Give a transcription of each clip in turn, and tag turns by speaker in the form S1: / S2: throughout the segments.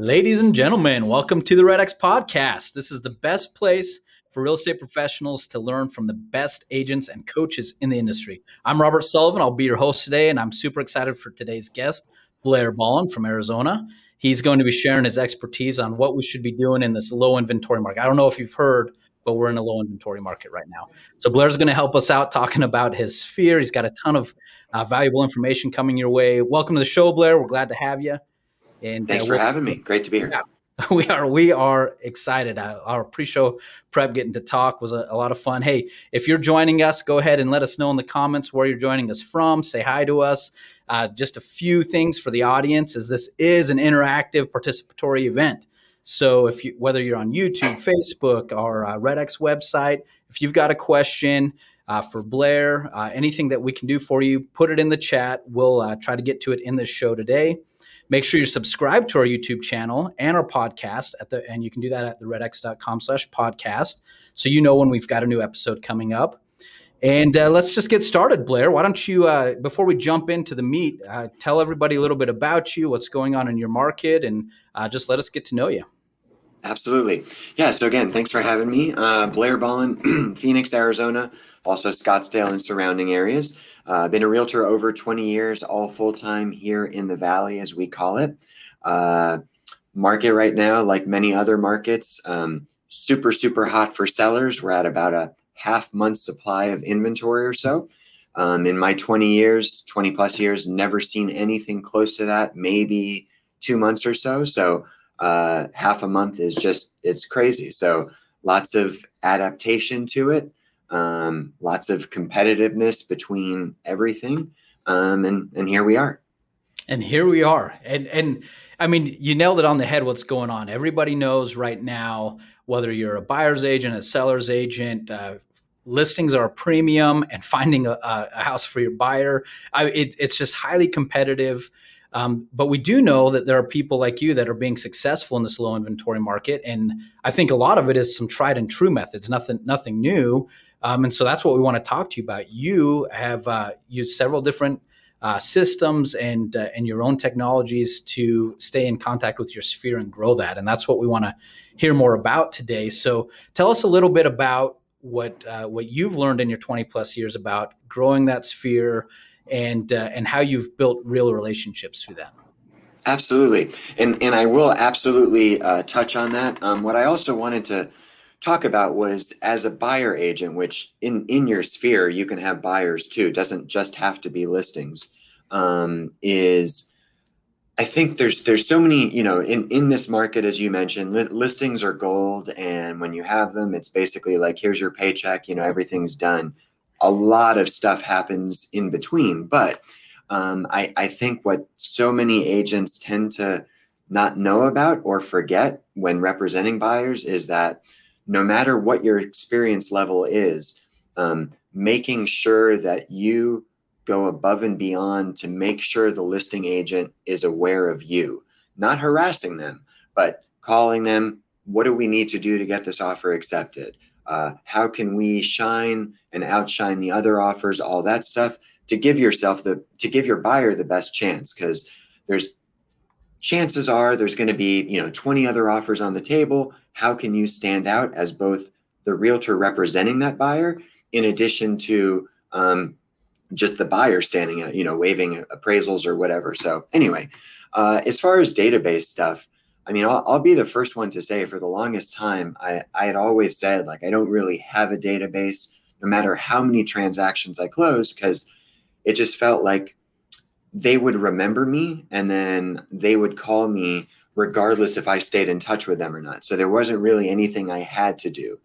S1: Ladies and gentlemen, welcome to the RedX podcast. This is the best place for real estate professionals to learn from the best agents and coaches in the industry. I'm Robert Sullivan. I'll be your host today, and I'm super excited for today's guest, Blair Ballin from Arizona. He's going to be sharing his expertise on what we should be doing in this low inventory market. I don't know if you've heard, but we're in a low inventory market right now. So Blair's going to help us out talking about his sphere. He's got a ton of uh, valuable information coming your way. Welcome to the show, Blair. We're glad to have you.
S2: And thanks uh, for having me. Great to be here. Yeah,
S1: we are we are excited. Uh, our pre-show prep getting to talk was a, a, lot of fun. Hey, if you're joining us, go ahead and let us know in the comments where you're joining us from. Say hi to us. Uh, just a few things for the audience, is this is an interactive participatory event. So if you whether you're on YouTube, Facebook, or uh, RedX website, if you've got a question. Uh, for Blair, uh, anything that we can do for you, put it in the chat. We'll uh, try to get to it in this show today. Make sure you subscribe to our YouTube channel and our podcast at the and you can do that at the redx.com slash podcast. So you know when we've got a new episode coming up. And uh, let's just get started, Blair. Why don't you, uh, before we jump into the meat, uh, tell everybody a little bit about you, what's going on in your market, and uh, just let us get to know you.
S2: Absolutely. Yeah. So, again, thanks for having me. Uh, Blair Ballin, Phoenix, Arizona, also Scottsdale and surrounding areas. Uh, been a realtor over 20 years, all full time here in the Valley, as we call it. Uh, market right now, like many other markets, um, super, super hot for sellers. We're at about a half month supply of inventory or so. Um, in my 20 years, 20 plus years, never seen anything close to that, maybe two months or so. So, uh, half a month is just, it's crazy. So, lots of adaptation to it um, lots of competitiveness between everything. Um, and, and here we are.
S1: And here we are. And, and I mean, you nailed it on the head what's going on. Everybody knows right now, whether you're a buyer's agent, a seller's agent, uh, listings are a premium and finding a, a house for your buyer. I, it, it's just highly competitive. Um, but we do know that there are people like you that are being successful in this low inventory market, and I think a lot of it is some tried and true methods, nothing nothing new. Um, and so that's what we want to talk to you about. You have uh, used several different uh, systems and uh, and your own technologies to stay in contact with your sphere and grow that, and that's what we want to hear more about today. So tell us a little bit about what uh, what you've learned in your 20 plus years about growing that sphere and uh, and how you've built real relationships through that.
S2: Absolutely, and and I will absolutely uh, touch on that. Um, what I also wanted to talk about was as a buyer agent, which in in your sphere you can have buyers too. It doesn't just have to be listings. Um, is I think there's there's so many you know in in this market as you mentioned li- listings are gold and when you have them it's basically like here's your paycheck you know everything's done. A lot of stuff happens in between, but um, I I think what so many agents tend to not know about or forget when representing buyers is that no matter what your experience level is, um, making sure that you go above and beyond to make sure the listing agent is aware of you, not harassing them, but calling them, what do we need to do to get this offer accepted? Uh, how can we shine and outshine the other offers, all that stuff to give yourself the, to give your buyer the best chance? Because there's chances are there's going to be, you know, 20 other offers on the table how can you stand out as both the realtor representing that buyer in addition to um, just the buyer standing out, you know, waiving appraisals or whatever. So anyway, uh, as far as database stuff, I mean, I'll, I'll, be the first one to say for the longest time, I, I had always said, like, I don't really have a database, no matter how many transactions I closed, because it just felt like they would remember me and then they would call me regardless if I stayed in touch with them or not. So there wasn't really anything I had to do.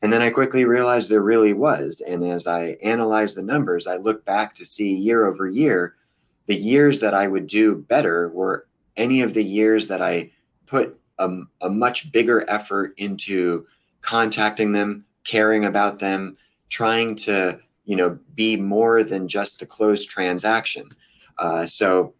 S2: And then I quickly realized there really was. And as I analyzed the numbers, I looked back to see year over year, the years that I would do better were any of the years that I put a, a much bigger effort into contacting them, caring about them, trying to you know be more than just the closed transaction. Uh, so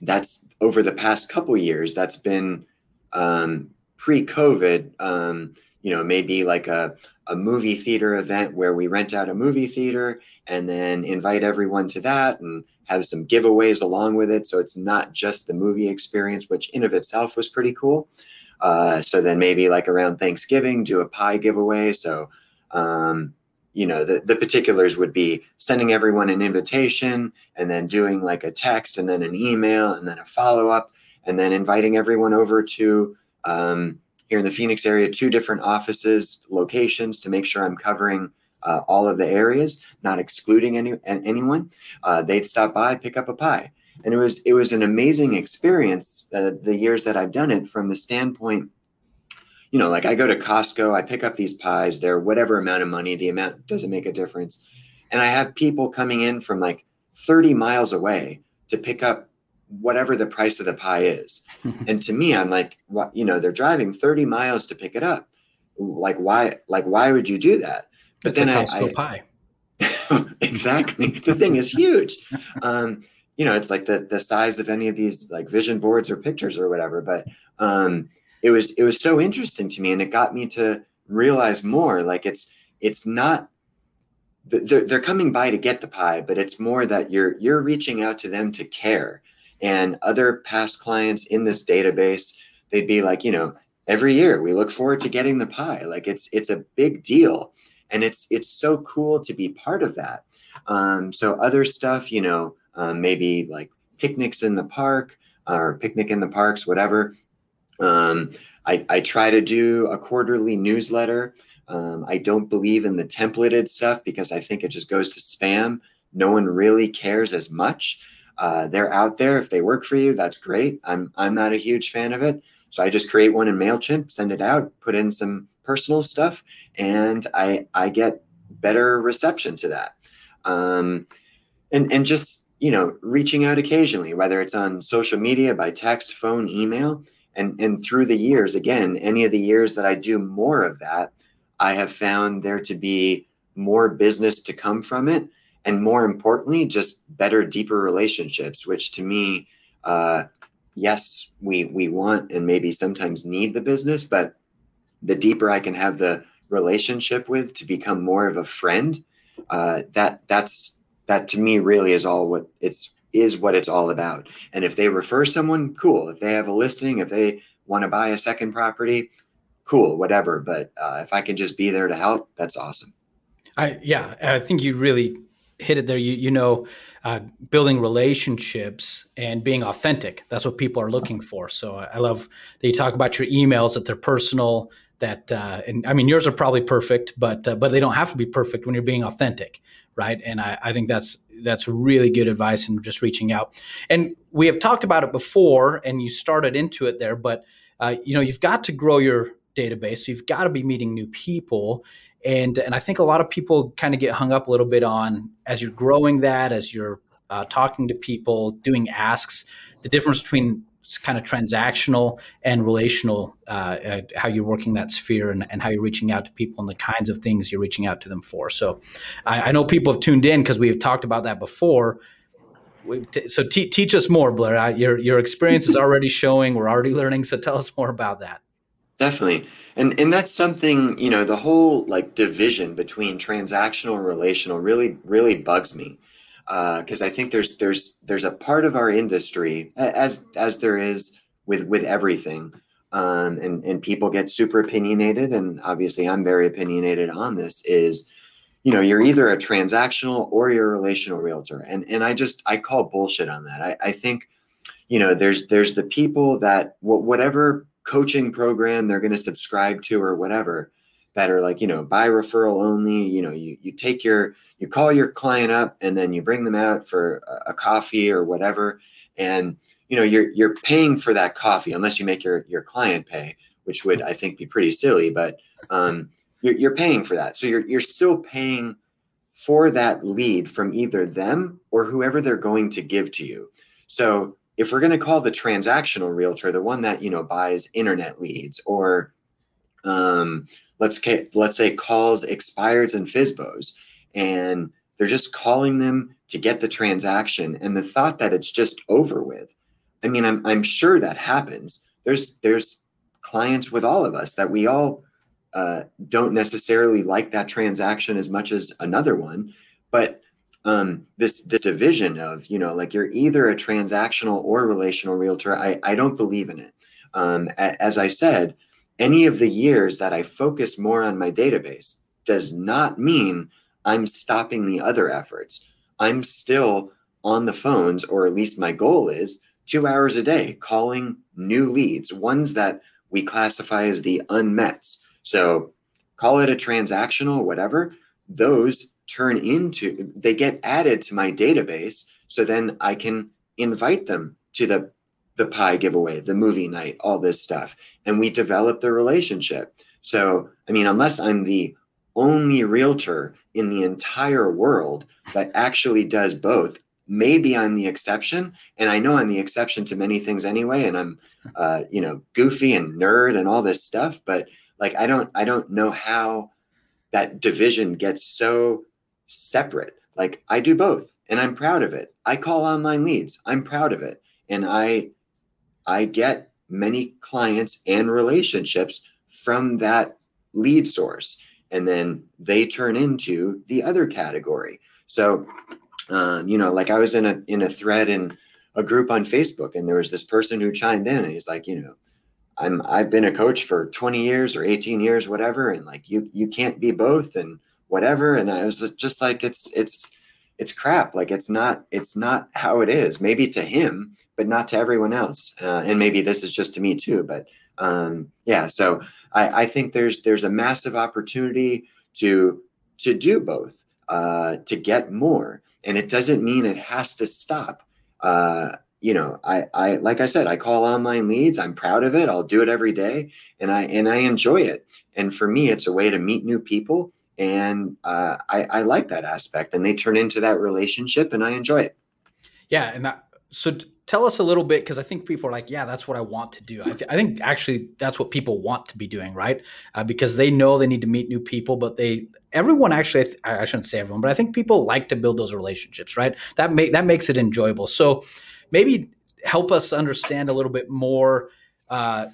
S2: that's over the past couple years. That's been um, pre-COVID. Um, you know, maybe like a a movie theater event where we rent out a movie theater and then invite everyone to that and have some giveaways along with it. So it's not just the movie experience, which in of itself was pretty cool. Uh, so then maybe like around Thanksgiving, do a pie giveaway. So, um, you know, the, the particulars would be sending everyone an invitation and then doing like a text and then an email and then a follow up and then inviting everyone over to um, here in the Phoenix area, two different offices, locations to make sure I'm covering uh, all of the areas, not excluding any anyone. Uh, they'd stop by, pick up a pie, and it was it was an amazing experience. Uh, the years that I've done it, from the standpoint, you know, like I go to Costco, I pick up these pies. They're whatever amount of money. The amount doesn't make a difference, and I have people coming in from like 30 miles away to pick up whatever the price of the pie is. and to me, I'm like, what, you know, they're driving 30 miles to pick it up. Like, why, like, why would you do that?
S1: But it's then I, Costco I, pie.
S2: exactly. the thing is huge. Um, you know, it's like the, the size of any of these like vision boards or pictures or whatever. But um, it was, it was so interesting to me and it got me to realize more like it's, it's not they're, they're coming by to get the pie but it's more that you're you're reaching out to them to care. And other past clients in this database they'd be like you know every year we look forward to getting the pie. Like it's it's a big deal and it's it's so cool to be part of that. Um, so other stuff you know um, maybe like picnics in the park or picnic in the parks whatever um, I, I try to do a quarterly newsletter um, i don't believe in the templated stuff because i think it just goes to spam no one really cares as much uh, they're out there. If they work for you, that's great. I'm I'm not a huge fan of it, so I just create one in Mailchimp, send it out, put in some personal stuff, and I I get better reception to that. Um, and and just you know reaching out occasionally, whether it's on social media, by text, phone, email, and and through the years, again, any of the years that I do more of that, I have found there to be more business to come from it. And more importantly just better deeper relationships which to me uh, yes we we want and maybe sometimes need the business but the deeper i can have the relationship with to become more of a friend uh, that that's that to me really is all what it's is what it's all about and if they refer someone cool if they have a listing if they want to buy a second property cool whatever but uh, if i can just be there to help that's awesome
S1: I yeah, I think you really hit it there. You you know, uh, building relationships and being authentic. That's what people are looking for. So I love that you talk about your emails that they're personal. That uh, and I mean yours are probably perfect, but uh, but they don't have to be perfect when you're being authentic, right? And I, I think that's that's really good advice and just reaching out. And we have talked about it before, and you started into it there, but uh, you know you've got to grow your database. So you've got to be meeting new people and and I think a lot of people kind of get hung up a little bit on as you're growing that, as you're uh, talking to people, doing asks, the difference between kind of transactional and relational, uh, uh, how you're working that sphere and, and, how you're reaching out to people and the kinds of things you're reaching out to them for. So I, I know people have tuned in because we have talked about that before. T- so t- teach us more, Blair. I, your your experience is already showing. We're already learning. So tell us more about that.
S2: Definitely. And and that's something, you know, the whole like division between transactional and relational really really bugs me. Because uh, I think there's there's there's a part of our industry as as there is with with everything. Um, and and people get super opinionated and obviously I'm very opinionated on this is you know you're either a transactional or you're a relational realtor and and I just I call bullshit on that I, I think you know there's there's the people that whatever coaching program they're going to subscribe to or whatever are like you know by referral only you know you you take your you call your client up and then you bring them out for a, a coffee or whatever. And you know you're you're paying for that coffee unless you make your your client pay which would i think be pretty silly but um you're, you're paying for that. So you're you're still paying for that lead from either them or whoever they're going to give to you. So if we're going to call the transactional realtor the one that you know buys internet leads or um, let's let's say calls expireds and FSBOs, and they're just calling them to get the transaction, and the thought that it's just over with. I mean, I'm I'm sure that happens. There's there's clients with all of us that we all uh, don't necessarily like that transaction as much as another one, but um, this this division of you know like you're either a transactional or relational realtor. I I don't believe in it. Um, a, as I said, any of the years that I focus more on my database does not mean I'm stopping the other efforts. I'm still on the phones, or at least my goal is two hours a day calling new leads, ones that we classify as the unmets. So call it a transactional, whatever. Those turn into, they get added to my database. So then I can invite them to the the pie giveaway, the movie night, all this stuff. And we develop the relationship. So, I mean, unless I'm the only realtor in the entire world that actually does both, maybe I'm the exception. And I know I'm the exception to many things anyway. And I'm, uh, you know, goofy and nerd and all this stuff. But like, I don't, I don't know how that division gets so separate. Like, I do both and I'm proud of it. I call online leads. I'm proud of it. And I I get many clients and relationships from that lead source. And then they turn into the other category. So, uh, you know, like I was in a in a thread in a group on Facebook, and there was this person who chimed in, and he's like, you know, I'm I've been a coach for 20 years or 18 years, whatever, and like you you can't be both, and whatever. And I was just like, it's it's it's crap like it's not it's not how it is maybe to him but not to everyone else uh, and maybe this is just to me too but um, yeah so I, I think there's there's a massive opportunity to to do both uh, to get more and it doesn't mean it has to stop uh, you know I, I like i said i call online leads i'm proud of it i'll do it every day and i and i enjoy it and for me it's a way to meet new people and uh, I, I like that aspect and they turn into that relationship and i enjoy it.
S1: Yeah and that, so tell us a little bit because i think people are like yeah that's what i want to do. I, th- I think actually that's what people want to be doing right? Uh, because they know they need to meet new people but they everyone actually I, th- I, shouldn't say everyone but i think people like to build those relationships right? That make that makes it enjoyable. So maybe help us understand a little bit more uh,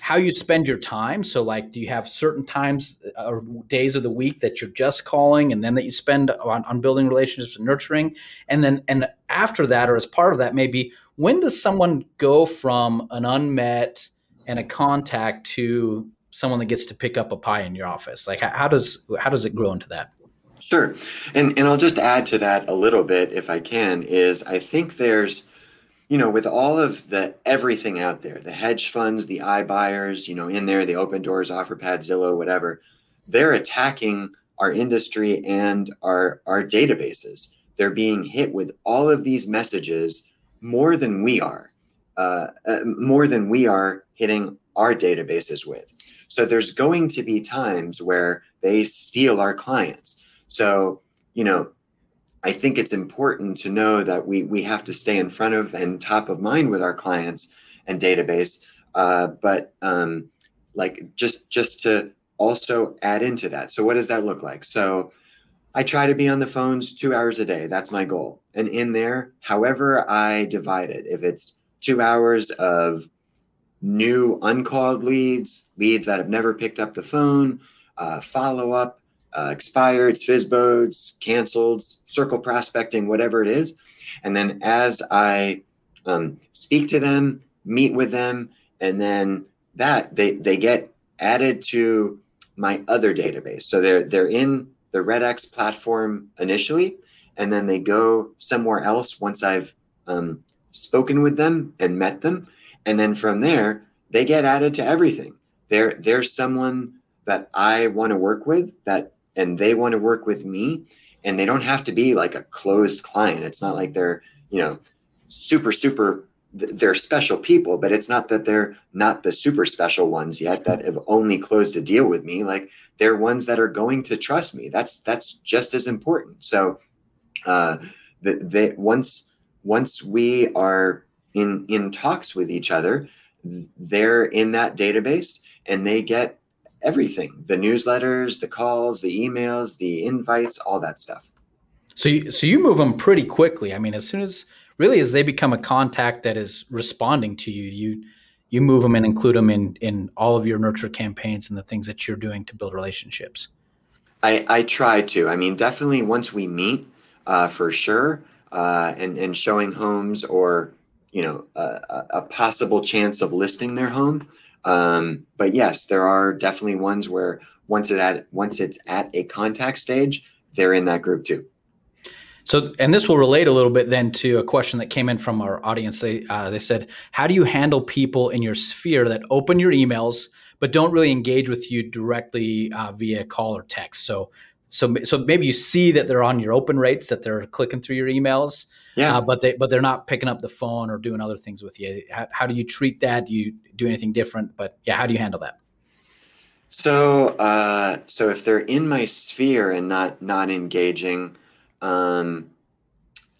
S1: how you spend your time. So, like, do you have certain times uh, or days of the week that you're just calling, and then that you spend on, on building relationships and nurturing, and then and after that, or as part of that, maybe when does someone go from an unmet and a contact to someone that gets to pick up a pie in your office? Like, how, how does how does it grow into that?
S2: Sure, and and I'll just add to that a little bit, if I can. Is I think there's you know, with all of the everything out there, the hedge funds, the iBuyers, you know, in there, the Opendoors, OfferPad, Zillow, whatever, they're attacking our industry and our our databases. They're being hit with all of these messages more than we are, uh, uh, more than we are hitting our databases with. So there's going to be times where they steal our clients. So you know, I think it's important to know that we we have to stay in front of and top of mind with our clients and database. Uh, but um, like just just to also add into that. So what does that look like? So I try to be on the phones two hours a day. That's my goal. And in there, however I divide it, if it's two hours of new uncalled leads, leads that have never picked up the phone, uh, follow up, uh, expired, FSBOs, canceled, circle prospecting, whatever it is. And then as I um, speak to them, meet with them, and then that they, they get added to my other database. So they're they're in the RedX platform initially, and then they go somewhere else once I've um, spoken with them and met them, and then from there they get added to everything. They're they're someone that I want to work with that and they want to work with me and they don't have to be like a closed client. It's not like they're you know super super they're special people but it's not that they're not the super special ones yet that have only closed a deal with me. Like they're ones that are going to trust me. That's that's just as important. So uh they once once we are in in talks with each other they're in that database and they get everything. The newsletters the calls the emails the invites all that stuff.
S1: So you, so you move them pretty quickly. I mean as soon as really as they become a contact that is responding to you you you move them and include them in in all of your nurture campaigns and the things that you're doing to build relationships.
S2: I i try to. I mean definitely once we meet uh, for sure uh, and and showing homes or you know a, a possible chance of listing their home um, but yes there are definitely ones where once it at once it's at a contact stage they're in that group too
S1: so, and this will relate a little bit then to a question that came in from our audience. They uh, they said, "How do you handle people in your sphere that open your emails but don't really engage with you directly uh, via call or text?" So, so so maybe you see that they're on your open rates, that they're clicking through your emails, yeah. Uh, but they but they're not picking up the phone or doing other things with you. How, how, do you treat that? Do you do anything different? But yeah, how do you handle that?
S2: So uh, so if they're in my sphere and not not engaging, um,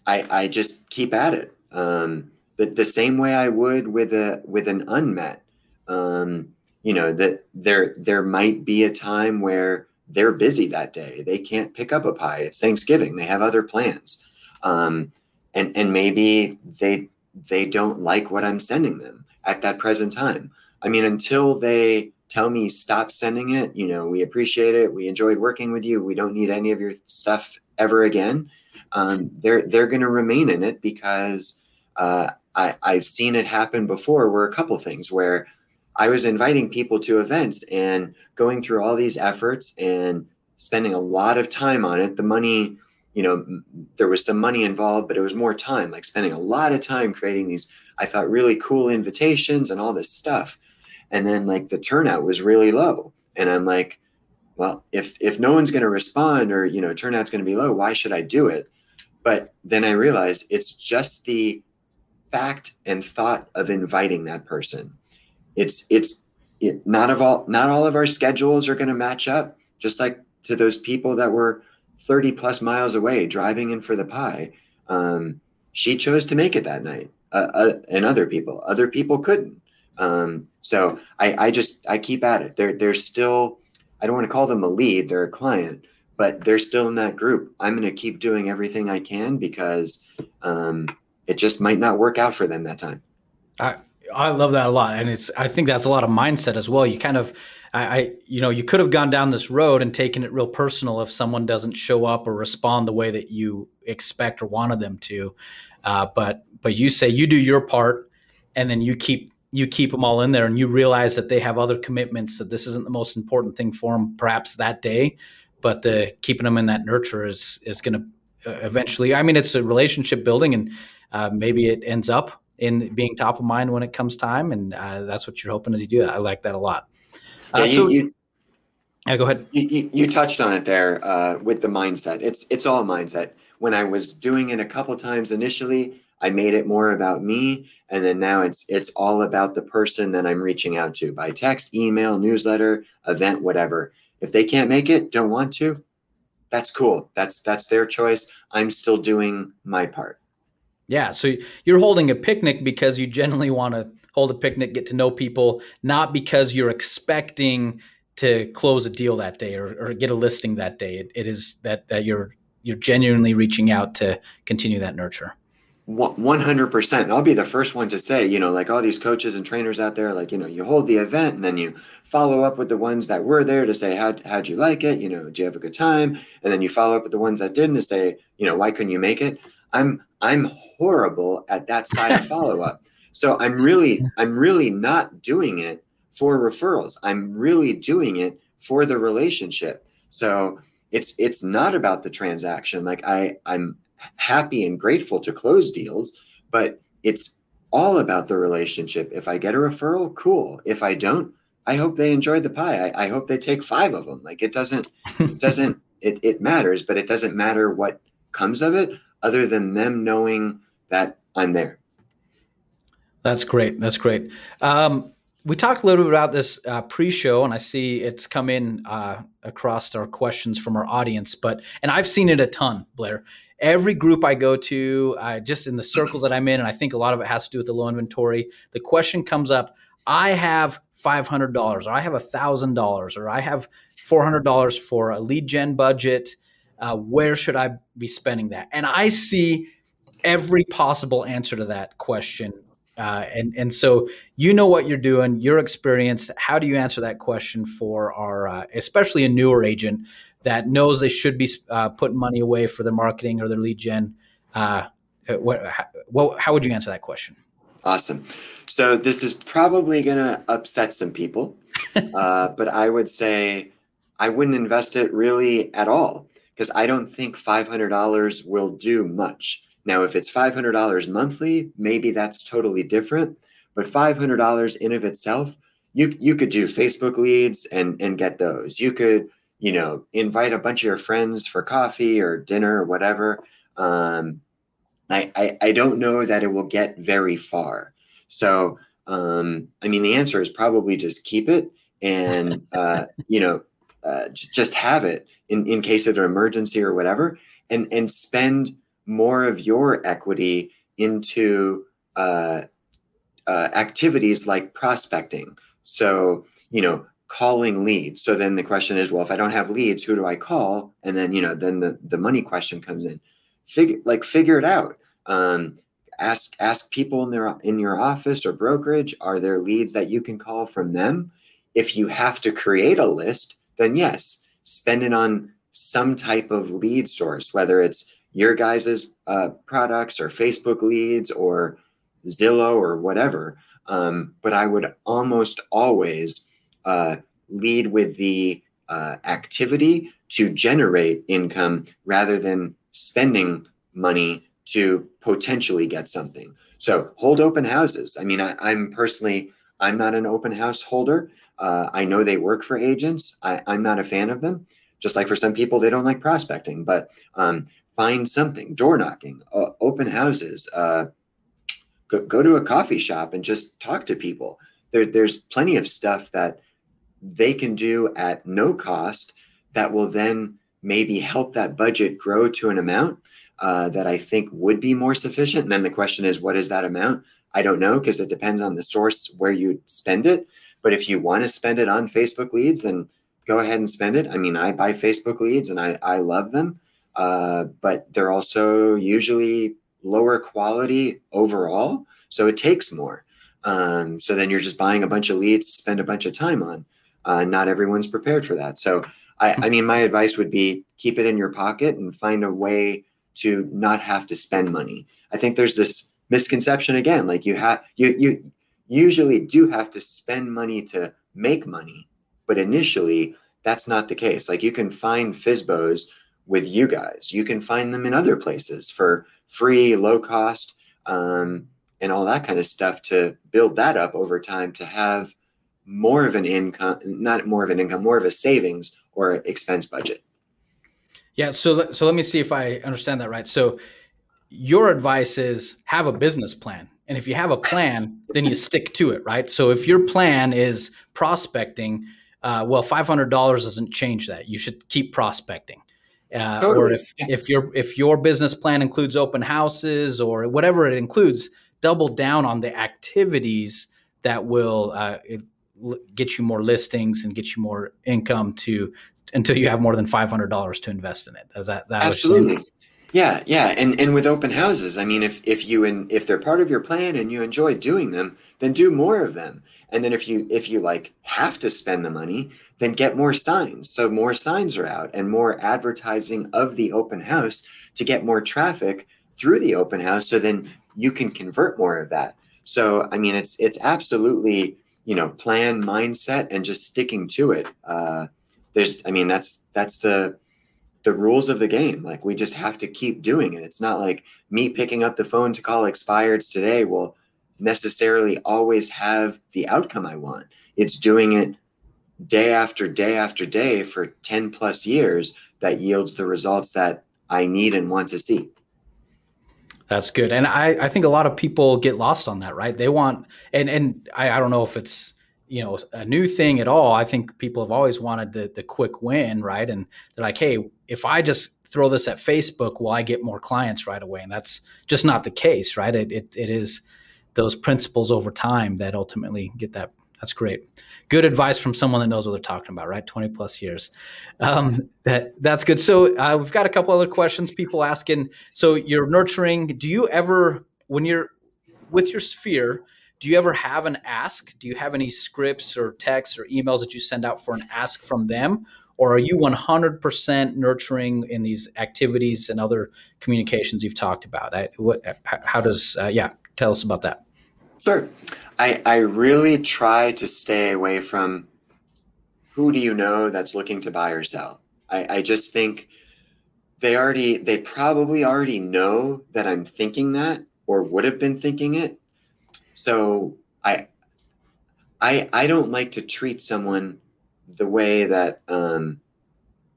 S2: I I just keep at it. Um, the, the same way I would with a with an unmet. Um, you know that there there might be a time where they're busy that day. They can't pick up a pie. It's Thanksgiving. They have other plans. Um, and and maybe they they don't like what I'm sending them at that present time. I mean, until they tell me stop sending it, you know, we appreciate it, we enjoyed working with you, we don't need any of your stuff ever again. Um, they're they're going to remain in it because uh, I, I've seen it happen before. Where a couple things where I was inviting people to events and going through all these efforts and spending a lot of time on it. The money you know there was some money involved but it was more time like spending a lot of time creating these i thought really cool invitations and all this stuff. And then like the turnout was really low. And i'm like well if if no one's going to respond or you know turnout's going to be low why should i do it? But then i realized it's just the fact and thought of inviting that person. It's it's it, not of all not all of our schedules are going to match up just like to those people that were 30 plus miles away driving in for the pie. Um, she chose to make it that night, uh, uh, and other people, other people couldn't. Um, so I, I just I keep at it. They're they're still I don't want to call them a lead. They're a client, but they're still in that group. I'm going to keep doing everything I can because um, it just might not work out for them that time.
S1: I I love that a lot, and it's I think that's a lot of mindset as well. You kind of I, I, you know, you could have gone down this road and taken it real personal if someone doesn't show up or respond the way that you expect or wanted them to. Uh, but but you say you do your part, and then you keep you keep them all in there, and you realize that they have other commitments that this isn't the most important thing for them, perhaps that day. But the keeping them in that nurture is is going to uh, eventually. I mean, it's a relationship building, and uh, maybe it ends up in being top of mind when it comes time, and uh, that's what you're hoping as you do that. I like that a lot.
S2: Uh, yeah, so, you,
S1: yeah, go ahead.
S2: You, you, touched on it there uh, with the mindset. It's it's all mindset. When I was doing it a couple times initially, I made it more about me, and then now it's it's all about the person that I'm reaching out to by text, email, newsletter, event, whatever. If they can't make it, don't want to, that's cool. That's that's their choice. I'm still doing my part.
S1: Yeah, so you're holding a picnic because you generally want to hold a picnic, get to know people, not because you're expecting to close a deal that day or, or get a listing that day. It, it is that that you're you're genuinely reaching out to continue that nurture.
S2: 100%. I'll be the first one to say, you know, like all these coaches and trainers out there, like, you know, you hold the event and then you follow up with the ones that were there to say, how, how'd you like it? You know, do you have a good time? And then you follow up with the ones that didn't to say, you know, why couldn't you make it? I'm, I'm horrible at that side of follow up. So I'm really, I'm really not doing it for referrals. I'm really doing it for the relationship. So it's it's not about the transaction. Like I, I'm happy and grateful to close deals, but it's all about the relationship. If I get a referral, cool. If I don't, I hope they enjoyed the pie. I, I hope they take five of them. Like it doesn't, it doesn't, it, it matters, but it doesn't matter what comes of it other than them knowing that I'm there.
S1: That's great. That's great. Um, we talked a little bit about this uh, pre-show, and I see it's come in uh, across our questions from our audience. But and I've seen it a ton, Blair. Every group I go to, uh, just in the circles that I'm in, and I think a lot of it has to do with the low inventory. The question comes up: I have five hundred dollars, or I have a thousand dollars, or I have four hundred dollars for a lead gen budget. Uh, where should I be spending that? And I see every possible answer to that question uh, and and so you know what you're doing, you're experienced. How do you answer that question for our, uh, especially a newer agent that knows they should be uh, putting money away for their marketing or their lead gen? Uh, what, how, how would you answer that question?
S2: Awesome. So this is probably going to upset some people, uh, but I would say I wouldn't invest it really at all because I don't think $500 will do much. Now, if it's $500 monthly, maybe that's totally different. But $500 in of itself, you you could do Facebook leads and and get those. You could you know invite a bunch of your friends for coffee or dinner or whatever. Um, I, I I don't know that it will get very far. So um, I mean, the answer is probably just keep it and uh, you know uh, just have it in in case of an emergency or whatever, and and spend more of your equity into uh, uh, activities like prospecting. So, you know, calling leads. So then the question is, well, if I don't have leads, who do I call? And then, you know, then the, the money question comes in. Figure like figure it out. Um, ask ask people in their in your office or brokerage, are there leads that you can call from them? If you have to create a list, then yes, spend it on some type of lead source, whether it's your guys's uh, products or Facebook leads or Zillow or whatever. Um, but I would almost always uh, lead with the uh, activity to generate income rather than spending money to potentially get something. So hold open houses. I mean, I, am personally, I'm not an open house holder. Uh, I know they work for agents. I, am not a fan of them. Just like for some people, they don't like prospecting. But um, find something door knocking uh, open houses uh, go, go to a coffee shop and just talk to people. There, there's plenty of stuff that they can do at no cost that will then maybe help that budget grow to an amount uh, that i think would be more sufficient. And then the question is what is that amount? I don't know because it depends on the source where you spend it. But if you want to spend it on facebook leads then go ahead and spend it. I mean i buy facebook leads and i, I love them uh, but they're also usually lower quality overall. So it takes more. Um, so then you're just buying a bunch of leads spend a bunch of time on. Uh, not everyone's prepared for that. So I, I mean, my advice would be keep it in your pocket and find a way to not have to spend money. I think there's this misconception again, like you have you you usually do have to spend money to make money, but initially that's not the case. Like you can find FSBOs with you guys. You can find them in other places for free, low cost, um, and all that kind of stuff to build that up over time to have more of an income, not more of an income, more of a savings or expense budget.
S1: Yeah. So, so let me see if I understand that right. So, your advice is have a business plan. And if you have a plan, then you stick to it, right? So, if your plan is prospecting, uh, well, $500 doesn't change that. You should keep prospecting. Uh, totally. Or if, if your if your business plan includes open houses or whatever it includes, double down on the activities that will uh, get you more listings and get you more income to until you have more than five hundred dollars to invest in it. Is that that
S2: absolutely? Yeah, yeah, and and with open houses, I mean, if if you and if they're part of your plan and you enjoy doing them, then do more of them. And then if you if you like have to spend the money, then get more signs. So more signs are out and more advertising of the open house to get more traffic through the open house. So then you can convert more of that. So I mean, it's it's absolutely you know plan mindset and just sticking to it. Uh, there's I mean that's that's the the rules of the game. Like we just have to keep doing it. It's not like me picking up the phone to call expireds today will necessarily always have the outcome I want. It's doing it day after day after day for 10 plus years that yields the results that I need and want to see.
S1: That's good. And I, I think a lot of people get lost on that, right? They want, and, and I, I don't know if it's you know a new thing at all. I think people have always wanted the the quick win, right? And they're like, hey, if I just throw this at Facebook, will I get more clients right away? And that's just not the case, right? It it, it is those principles over time that ultimately get that. That's great. Good advice from someone that knows what they're talking about, right? 20 plus years. Um, that that's good. So uh, we've got a couple other questions. People asking. So you're nurturing. Do you ever, when you're with your sphere, do you ever have an ask? Do you have any scripts or texts or emails that you send out for an ask from them? Or are you 100% nurturing in these activities and other communications you've talked about? I, what, how does, uh, yeah, tell us about that.
S2: Sure. I, I really try to stay away from who do you know that's looking to buy or sell. I, I just think they already, they probably already know that I'm thinking that or would have been thinking it so I I I don't like to treat someone the way that um,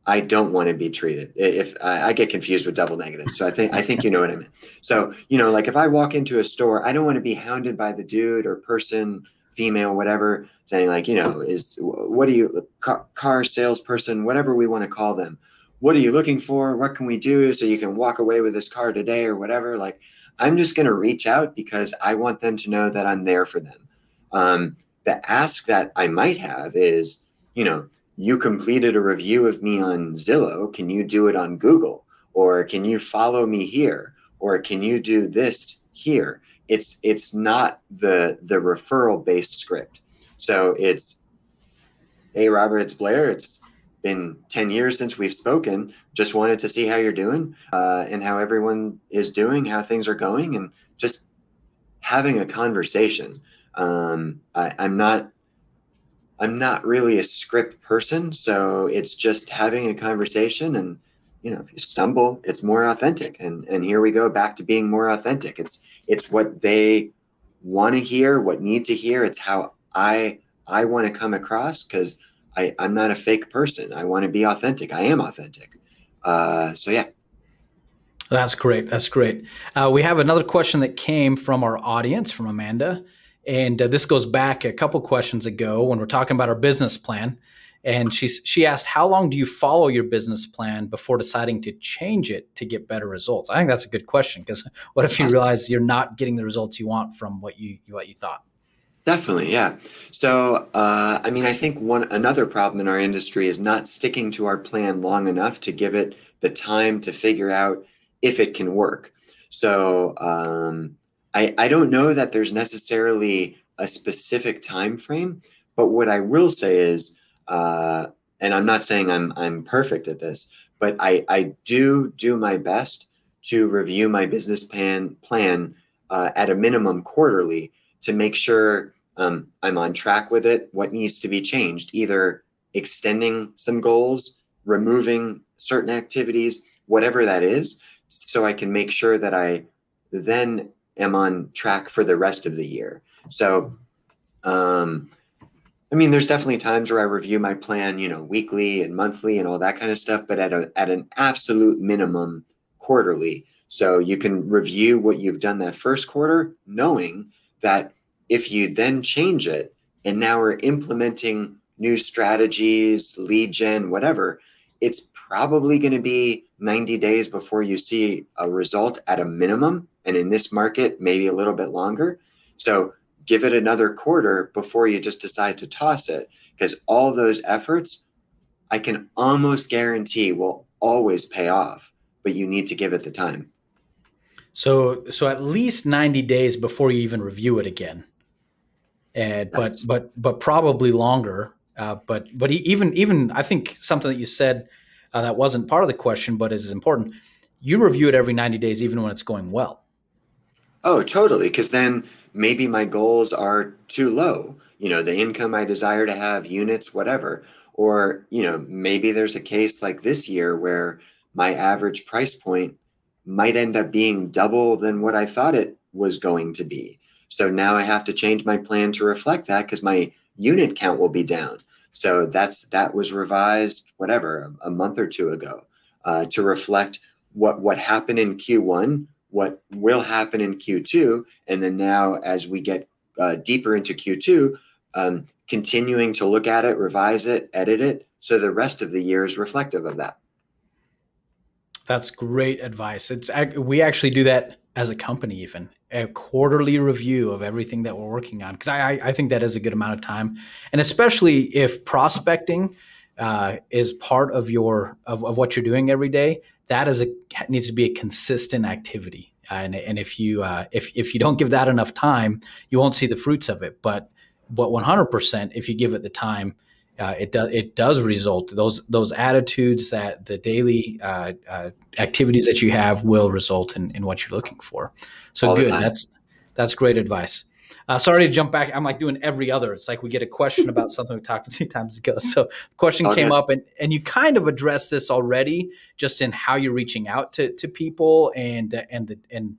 S2: I don't want to be treated. If I, I, get confused with double negatives, so I think I think you know what I mean. So you know, like if I walk into a store, I don't want to be hounded by the dude or person, female, whatever, saying like, you know, is what do you car, car salesperson, whatever we want to call them. What are you looking for? What can we do so you can walk away with this car today or whatever? Like, I'm just going to reach out because I want them to know that I'm there for them. Um, the ask that I might have is, you know, you completed a review of me on Zillow. Can you do it on Google? Or can you follow me here? Or can you do this here? It's it's not the the referral based script. So it's, hey Robert, it's Blair. It's been 10 years since we've spoken. Just wanted to see how you're doing uh, and how everyone is doing, how things are going, and just having a conversation. Um, I, I'm not. I'm not really a script person, so it's just having a conversation and you know if you stumble it's more authentic and and here we go back to being more authentic it's it's what they want to hear what need to hear it's how i i want to come across because I, I'm not a fake person. I want to be authentic. I am authentic. Uh, so yeah.
S1: That's great. That's great. Uh, we have another question that came from our audience, from Amanda, and uh, this goes back a couple questions ago when we're talking about our business plan. And she she asked, "How long do you follow your business plan before deciding to change it to get better results?" I think that's a good question because what if you realize you're not getting the results you want from what you what you thought?
S2: Definitely, yeah. So, uh, I mean, I think one another problem in our industry is not sticking to our plan long enough to give it the time to figure out if it can work. So, um, I I don't know that there's necessarily a specific time frame, but what I will say is, uh, and I'm not saying I'm I'm perfect at this, but I I do do my best to review my business plan plan uh, at a minimum quarterly to make sure um, I'm on track with it. What needs to be changed? Either extending some goals, removing certain activities, whatever that is, so I can make sure that I then am on track for the rest of the year. So, um, I mean, there's definitely times where I review my plan, you know, weekly and monthly and all that kind of stuff, but at a at an absolute minimum quarterly. So you can review what you've done that first quarter, knowing that if you then change it and now we're implementing new strategies, lead gen, whatever, it's probably going to be 90 days before you see a result at a minimum. And in this market, maybe a little bit longer. So give it another quarter before you just decide to toss it. Because all those efforts, I can almost guarantee will always pay off, but you need to give it the time.
S1: So, so at least 90 days before you even review it again and but but but probably longer. Uh, but but even even I think something that you said uh, that wasn't part of the question, but is important. You review it every ninety days, even when it's going well.
S2: Oh, totally. Because then maybe my goals are too low. You know, the income I desire to have, units, whatever. Or you know, maybe there's a case like this year where my average price point might end up being double than what I thought it was going to be. So now I have to change my plan to reflect that because my unit count will be down. So that's that was revised, whatever, a, month or two ago, uh, to reflect what what happened in Q1, what will happen in Q2, and then now as we get uh, deeper into Q2, um, continuing to look at it, revise it, edit it, so the rest of the year is reflective of that.
S1: That's great advice. It's we actually do that as a company, even a quarterly review of everything that we're working on because I, I think that is a good amount of time, and especially if prospecting uh, is part of your of, of what you're doing every day. That is a needs to be a consistent activity, uh, and and if you uh, if if you don't give that enough time, you won't see the fruits of it. But but 100%, if you give it the time, uh, it does it does result those those attitudes that the daily uh, uh, activities that you have will result in, in what you're looking for. So All good. That's that's great advice. Uh, sorry to jump back. I'm like doing every other. It's like we get a question about something we talked two times ago. So the question okay. came up, and and you kind of addressed this already, just in how you're reaching out to to people and and the and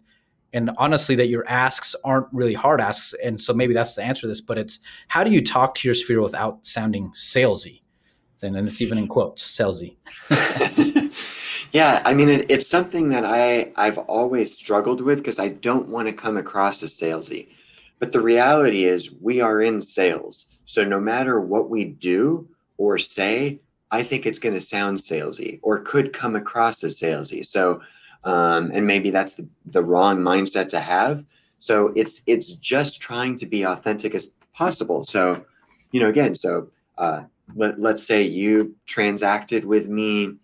S1: and honestly that your asks aren't really hard asks and so maybe that's the answer to this but it's how do you talk to your sphere without sounding salesy and and it's even in quotes salesy
S2: yeah i mean it, it's something that i i've always struggled with because i don't want to come across as salesy but the reality is we are in sales. So no matter what we do or say i think it's going to sound salesy or could come across as salesy. So um, and maybe that's the, the wrong mindset to have. So it's it's just trying to be authentic as possible. So you know again so uh, let, let's say you transacted with me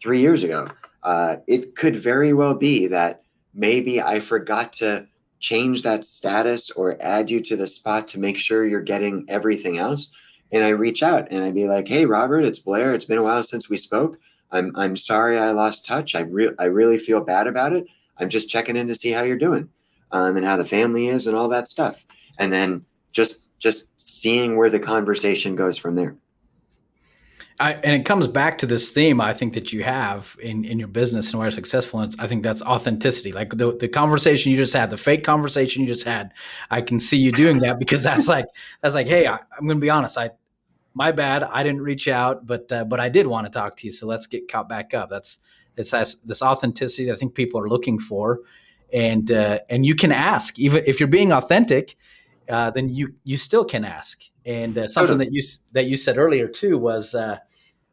S2: three years ago. Uh, it could very well be that maybe i forgot to change that status or add you to the spot to make sure you're getting everything else and i reach out and i'd be like hey robert it's blair it's been a while since we spoke I'm I'm sorry I lost touch. I re- I really feel bad about it. I'm just checking in to see how you're doing, um, and how the family is, and all that stuff. And then just just seeing where the conversation goes from there.
S1: I, and it comes back to this theme I think that you have in, in your business and why you're successful. And I think that's authenticity. Like the, the conversation you just had, the fake conversation you just had, I can see you doing that because that's like that's like, hey, I, am going to be honest. I my bad. I didn't reach out, but uh, but I did want to talk to you. So let's get caught back up. That's it's this authenticity I think people are looking for, and uh, and you can ask even if you're being authentic, uh, then you you still can ask. And uh, something that you that you said earlier too was uh,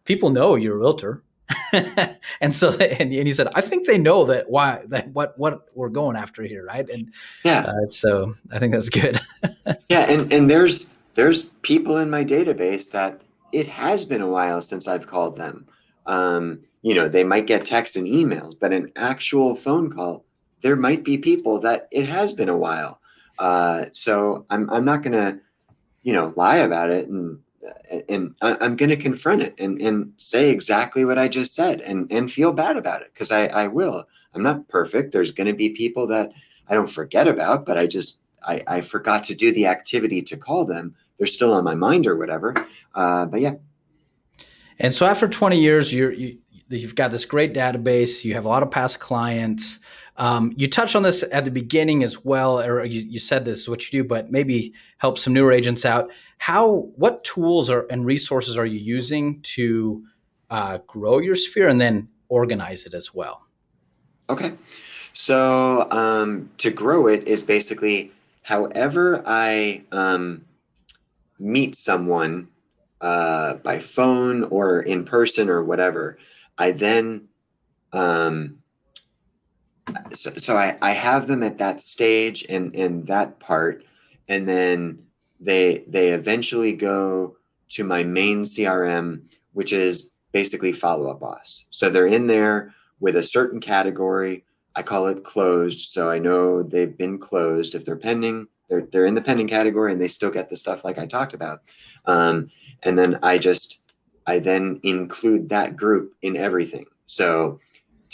S1: people know you're a realtor. and so and, and you said i think they know that why that what what we're going after here right and yeah uh, so i think that's good
S2: yeah and and there's there's people in my database that it has been a while since I've called them. Um, you know, they might get texts and emails, but an actual phone call, there might be people that it has been a while. Uh, so I'm I'm not gonna, you know, lie about it and and I'm going to confront it and, and say exactly what I just said and, and feel bad about it because I, I will. I'm not perfect. There's going to be people that I don't forget about, but I just I, I forgot to do the activity to call them they're still on my mind or whatever. Uh, but yeah.
S1: And so after 20 years, you're, you, you've got this great database. You have a lot of past clients. Um, you touched on this at the beginning as well, or you, you, said this is what you do, but maybe help some newer agents out. How, what tools are and resources are you using to uh, grow your sphere and then organize it as well?
S2: Okay, so um, to grow it is basically however I um, meet someone uh, by phone or in person or whatever, I then um, so, so I, I have them at that stage and and that part, and then they they eventually go to my main CRM, which is basically follow up boss. So they're in there with a certain category. I call it closed, so I know they've been closed. If they're pending, they're they're in the pending category and they still get the stuff like I talked about. Um, and then I just I then include that group in everything. So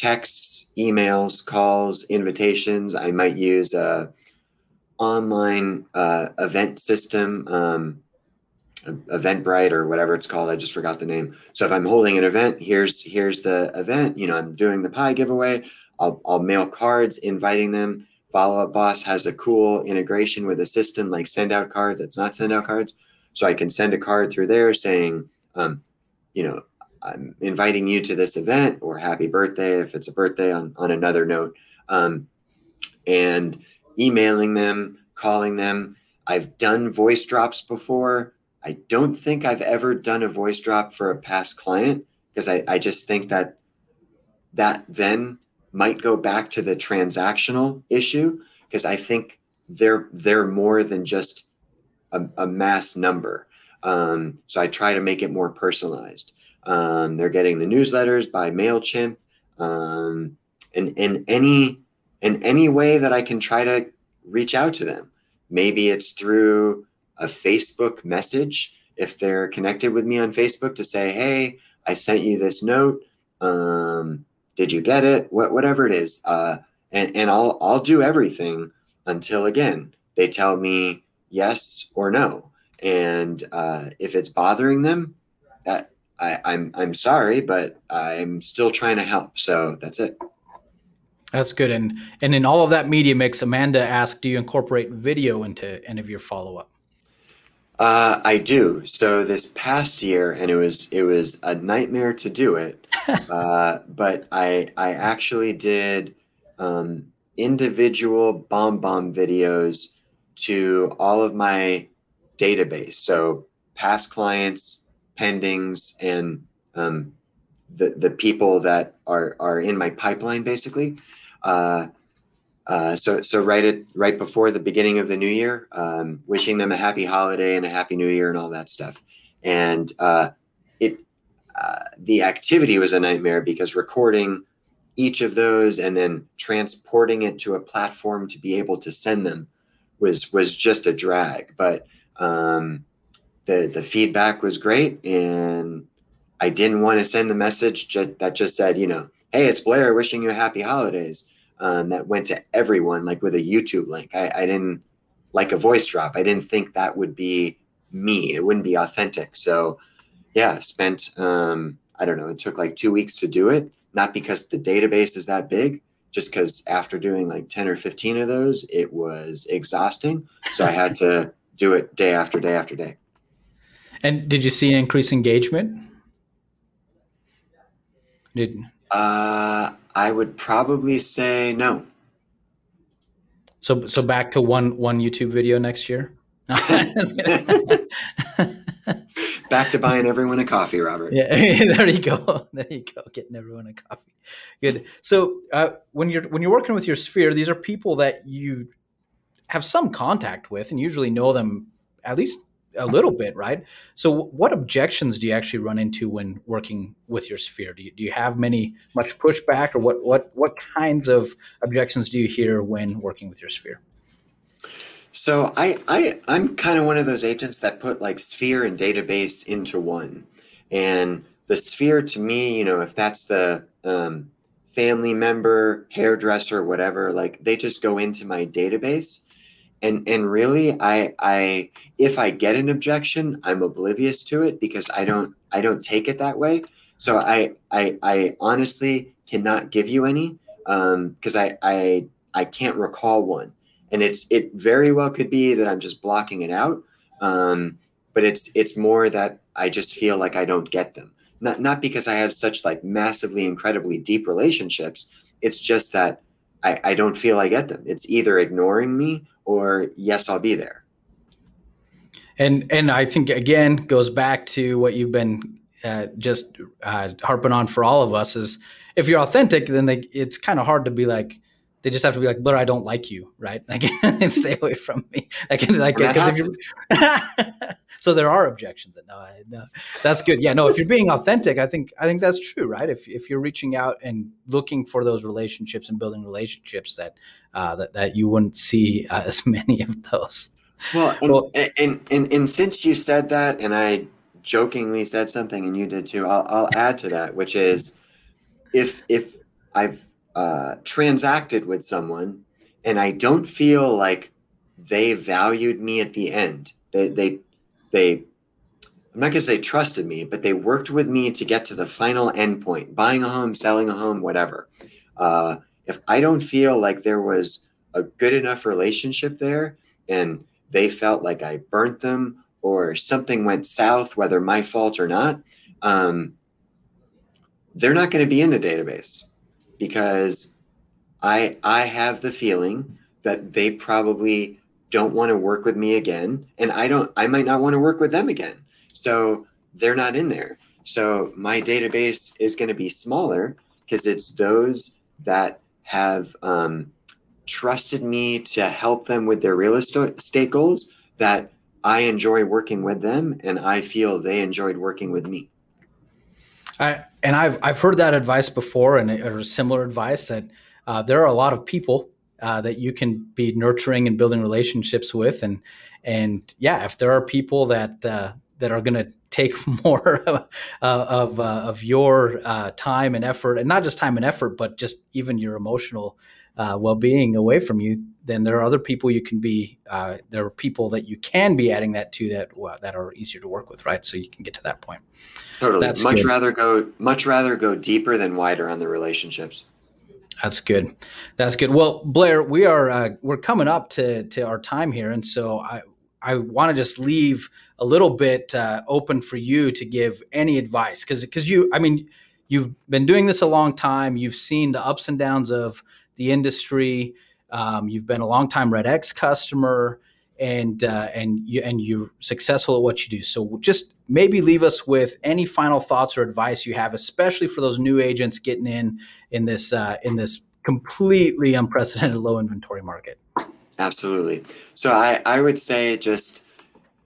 S2: texts, emails, calls, invitations. I might use a online uh, event system, um, Eventbrite or whatever it's called. I just forgot the name. So if I'm holding an event, here's here's the event. You know, I'm doing the pie giveaway. I'll, I'll mail cards inviting them Follow Up Boss has a cool integration with a system like send out cards that's not send out cards. So I can send a card through there saying, um, you know, I'm inviting you to this event or happy birthday if it's a birthday on, on another note. Um, and emailing them, calling them. I've done voice drops before. I don't think I've ever done a voice drop for a past client because I, I just think that that then might go back to the transactional issue because I think they're they're more than just a, a mass number. Um, so I try to make it more personalized. Um, they're getting the newsletters by Mailchimp, um, and in any in any way that I can try to reach out to them. Maybe it's through a Facebook message if they're connected with me on Facebook to say, "Hey, I sent you this note. Um, did you get it? What, whatever it is." Uh, and and I'll I'll do everything until again they tell me yes or no. And uh, if it's bothering them, that I, I'm I'm sorry, but I'm still trying to help. So that's it.
S1: That's good. And and in all of that media mix, Amanda asked, do you incorporate video into any of your follow up?
S2: Uh, I do. So this past year, and it was it was a nightmare to do it, uh, but I I actually did um, individual BombBomb videos to all of my database. So past clients, pendings, and um, the the people that are are in my pipeline, basically. Uh, uh, so so right at right before the beginning of the new year, um, wishing them a happy holiday and a happy new year and all that stuff. And uh, it uh, the activity was a nightmare because recording each of those and then transporting it to a platform to be able to send them was was just a drag. But um, the the feedback was great, and I didn't want to send the message ju- that just said, you know, hey, it's Blair wishing you happy holidays um, that went to everyone, like with a YouTube link. I, I didn't like a voice drop. I didn't think that would be me. It wouldn't be authentic. So, yeah, spent um, I don't know. It took like two weeks to do it. Not because the database is that big, just because after doing like ten or fifteen of those, it was exhausting. So I had to do it day after day after day.
S1: And did you see an increased engagement? Did
S2: uh, I would probably say no.
S1: So so back to one one YouTube video next year.
S2: back to buying everyone a coffee, Robert.
S1: Yeah, there you go. There you go. Getting everyone a coffee. Good. So uh, when you're when you're working with your sphere, these are people that you have some contact with, and usually know them at least a little bit, right? So, what objections do you actually run into when working with your sphere? Do you, do you have many much pushback, or what what what kinds of objections do you hear when working with your sphere?
S2: So, I I I'm kind of one of those agents that put like sphere and database into one, and the sphere to me, you know, if that's the um, family member, hairdresser, whatever, like they just go into my database and and really i i if i get an objection i'm oblivious to it because i don't i don't take it that way. So i i i honestly cannot give you any um because i i i can't recall one. And it's it very well could be that i'm just blocking it out um but it's it's more that i just feel like i don't get them. Not not because i have such like massively incredibly deep relationships. It's just that I, I don't feel I get them. It's either ignoring me or yes, I'll be there.
S1: And and I think again goes back to what you've been uh, just uh, harping on for all of us is if you're authentic, then they, it's kind of hard to be like they just have to be like, but I don't like you, right? Like, stay away from me. Like, like because if you so there are objections. That no, no, that's good. Yeah, no, if you're being authentic, I think I think that's true, right? If if you're reaching out and looking for those relationships and building relationships, that uh, that that you wouldn't see uh, as many of those.
S2: Well, and, well and, and, and and since you said that, and I jokingly said something, and you did too, I'll I'll add to that, which is if if I've uh, transacted with someone and I don't feel like they valued me at the end. They they they I'm not gonna say trusted me, but they worked with me to get to the final endpoint, buying a home, selling a home, whatever. Uh, if I don't feel like there was a good enough relationship there and they felt like I burnt them or something went south, whether my fault or not, um, they're not going to be in the database because I I have the feeling that they probably don't want to work with me again and i don't i might not want to work with them again. So they're not in there. So my database is going to be smaller because it's those that have um, trusted me to help them with their real estate goals that i enjoy working with them and i feel they enjoyed working with me.
S1: I, and I've I've heard that advice before, and or similar advice that uh, there are a lot of people uh, that you can be nurturing and building relationships with, and and yeah, if there are people that uh, that are going to take more of of, uh, of your uh, time and effort, and not just time and effort, but just even your emotional uh, well being away from you, then there are other people you can be. Uh, there are people that you can be adding that to that well, that are easier to work with, right? So you can get to that point.
S2: Totally. That's much good. rather go much rather go deeper than wider on the relationships.
S1: That's good. That's good. Well, Blair, we are uh, we're coming up to to our time here, and so I I want to just leave a little bit uh, open for you to give any advice because because you I mean you've been doing this a long time. You've seen the ups and downs of the industry. Um, you've been a long time Red X customer, and uh, and you and you're successful at what you do. So just maybe leave us with any final thoughts or advice you have, especially for those new agents getting in in this uh, in this completely unprecedented low inventory market.
S2: Absolutely. So I I would say just.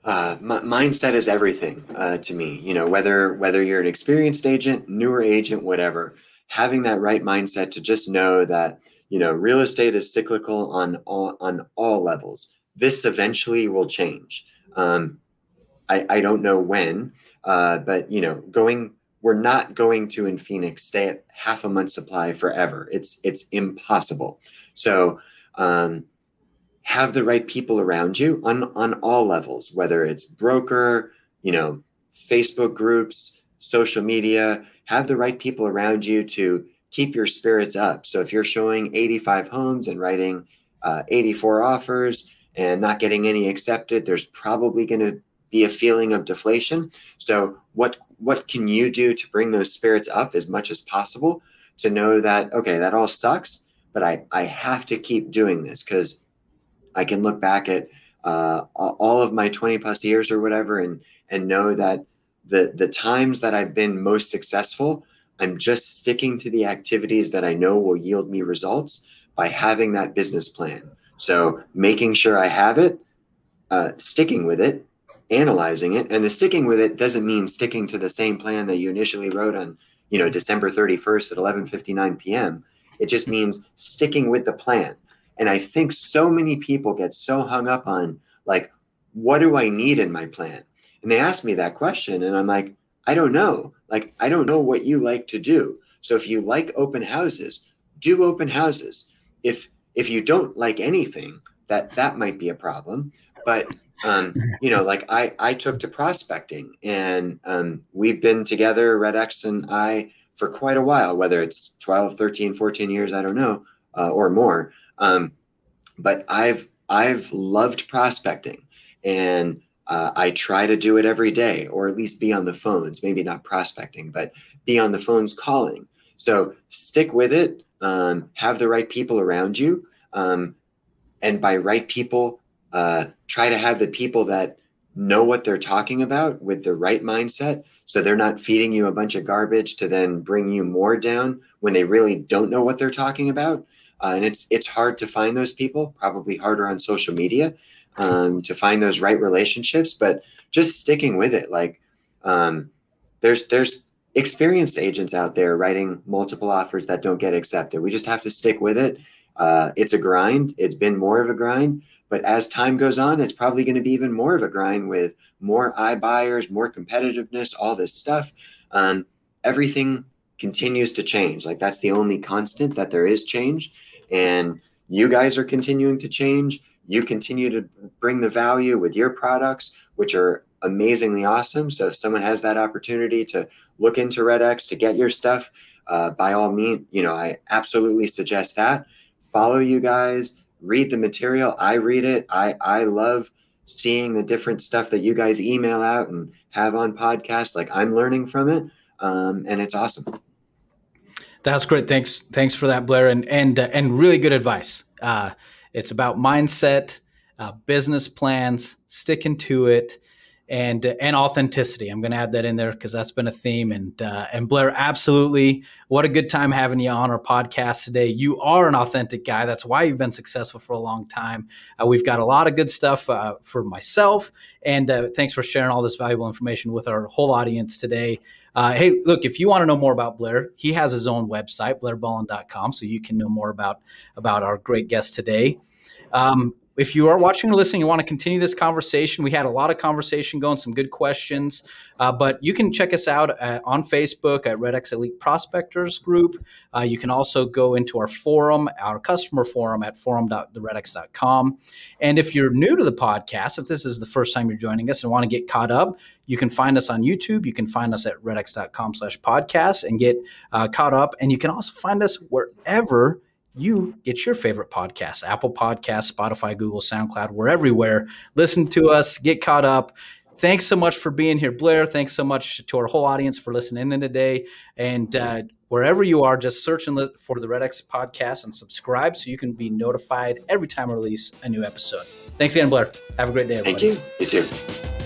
S2: Uh, m- mindset is everything uh, to me. You know, whether whether you're an experienced agent, newer agent, whatever, having that right mindset to just know that you know real estate is cyclical on all on all levels this eventually will change um, I, I don't know when uh, but you know going we're not going to in phoenix stay at half a month supply forever it's it's impossible so um, have the right people around you on on all levels whether it's broker you know facebook groups social media have the right people around you to keep your spirits up. So if you're showing 85 homes and writing uh, 84 offers and not getting any accepted, there's probably going to be a feeling of deflation. So what what can you do to bring those spirits up as much as possible to know that okay, that all sucks, but I I have to keep doing this because I can look back at uh, all of my 20 plus years or whatever and and know that the the times that I've been most successful I'm just sticking to the activities that I know will yield me results by having that business plan. So making sure I have it, uh, sticking with it, analyzing it, and the sticking with it doesn't mean sticking to the same plan that you initially wrote on, you know, December 31st at 11:59 p.m. It just means sticking with the plan. And I think so many people get so hung up on like, what do I need in my plan? And they ask me that question, and I'm like, I don't know. Like, I don't know what you like to do. So if you like open houses, do open houses. If if you don't like anything, that that might be a problem. But um, you know, like I I took to prospecting, and um, we've been together, Red X and I, for quite a while. Whether it's 12, 13, 14 years, I don't know, uh, or more. Um, but I've I've loved prospecting, and uh, I try to do it every day, or at least be on the phones. Maybe not prospecting, but be on the phones calling. So stick with it. Um, have the right people around you, um, and by right people, uh, try to have the people that know what they're talking about with the right mindset. So they're not feeding you a bunch of garbage to then bring you more down when they really don't know what they're talking about. Uh, and it's it's hard to find those people. Probably harder on social media um, to find those right relationships, but just sticking with it. Like um, there's there's experienced agents out there writing multiple offers that don't get accepted. We just have to stick with it. Uh, it's a grind. It's been more of a grind, but as time goes on, it's probably going to be even more of a grind with more iBuyers, more competitiveness, all this stuff. Um, everything continues to change. Like that's the only constant that there is change, and you guys are continuing to change you continue to bring the value with your products, which are amazingly awesome. So if someone has that opportunity to look into Red X to get your stuff, uh, by all means, you know, I absolutely suggest that. Follow you guys, read the material. I read it. I I love seeing the different stuff that you guys email out and have on podcasts. Like I'm learning from it, um, and it's awesome.
S1: That's great. Thanks. Thanks for that, Blair, and and uh, and really good advice. Uh, it's about mindset. uh, business plans, sticking to it, and and authenticity. I'm going to add that in there because that's been a theme. And uh, and Blair, absolutely, what a good time having you on our podcast today. You are an authentic guy. That's why you've been successful for a long time. Uh, we've got a lot of good stuff uh, for myself, and uh, thanks for sharing all this valuable information with our whole audience today. Uh, hey, look, if you want to know more about Blair, he has his own website, blairballin.com, so you can know more about about our great guest today. Um, if you are watching or listening, you want to continue this conversation. We had a lot of conversation going, some good questions. Uh, but you can check us out at, on Facebook at Red X Elite Prospectors Group. Uh, you can also go into our forum, our customer forum at forum.theredx.com. And if you're new to the podcast, if this is the first time you're joining us and want to get caught up, you can find us on YouTube. You can find us at redx.com slash podcast and get uh, caught up. And you can also find us wherever you get your favorite podcasts Apple Podcasts, Spotify, Google, SoundCloud. We're everywhere. Listen to us, get caught up. Thanks so much for being here, Blair. Thanks so much to our whole audience for listening in today. And uh, wherever you are, just search and for the Red X podcast and subscribe so you can be notified every time I release a new episode. Thanks again, Blair. Have a great day,
S2: everybody. Thank you. You too.